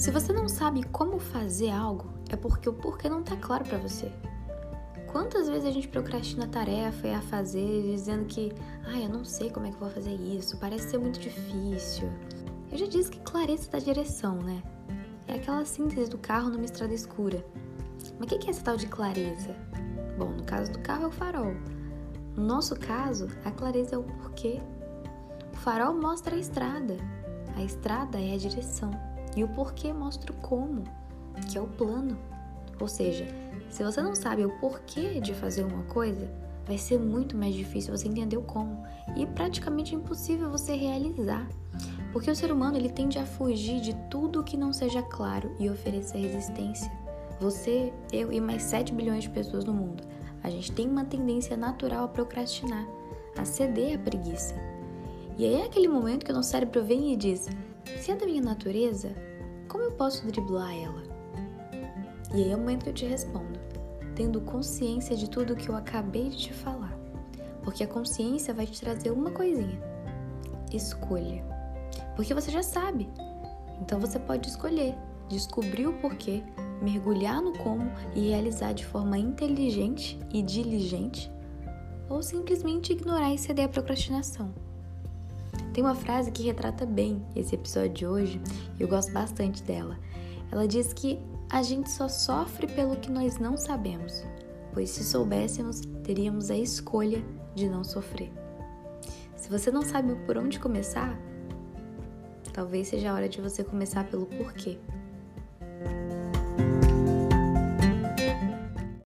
Se você não sabe como fazer algo, é porque o porquê não está claro para você. Quantas vezes a gente procrastina a tarefa e a fazer, dizendo que, ah, eu não sei como é que vou fazer isso, parece ser muito difícil. Eu já disse que clareza da direção, né? É aquela síntese do carro numa estrada escura. Mas o que é essa tal de clareza? Bom, no caso do carro é o farol. No nosso caso, a clareza é o porquê. O farol mostra a estrada, a estrada é a direção e o porquê mostra o como, que é o plano. Ou seja, se você não sabe o porquê de fazer uma coisa, vai ser muito mais difícil você entender o como e praticamente impossível você realizar. Porque o ser humano ele tende a fugir de tudo que não seja claro e oferecer resistência. Você, eu e mais 7 bilhões de pessoas no mundo, a gente tem uma tendência natural a procrastinar, a ceder à preguiça. E aí é aquele momento que o nosso cérebro vem e diz: se é da minha natureza, como eu posso driblar ela? E aí é o momento que eu te respondo, tendo consciência de tudo que eu acabei de te falar. Porque a consciência vai te trazer uma coisinha: escolha. Porque você já sabe. Então você pode escolher, descobrir o porquê, mergulhar no como e realizar de forma inteligente e diligente, ou simplesmente ignorar e ceder à procrastinação. Tem uma frase que retrata bem esse episódio de hoje e eu gosto bastante dela. Ela diz que a gente só sofre pelo que nós não sabemos, pois se soubéssemos, teríamos a escolha de não sofrer. Se você não sabe por onde começar, talvez seja a hora de você começar pelo porquê.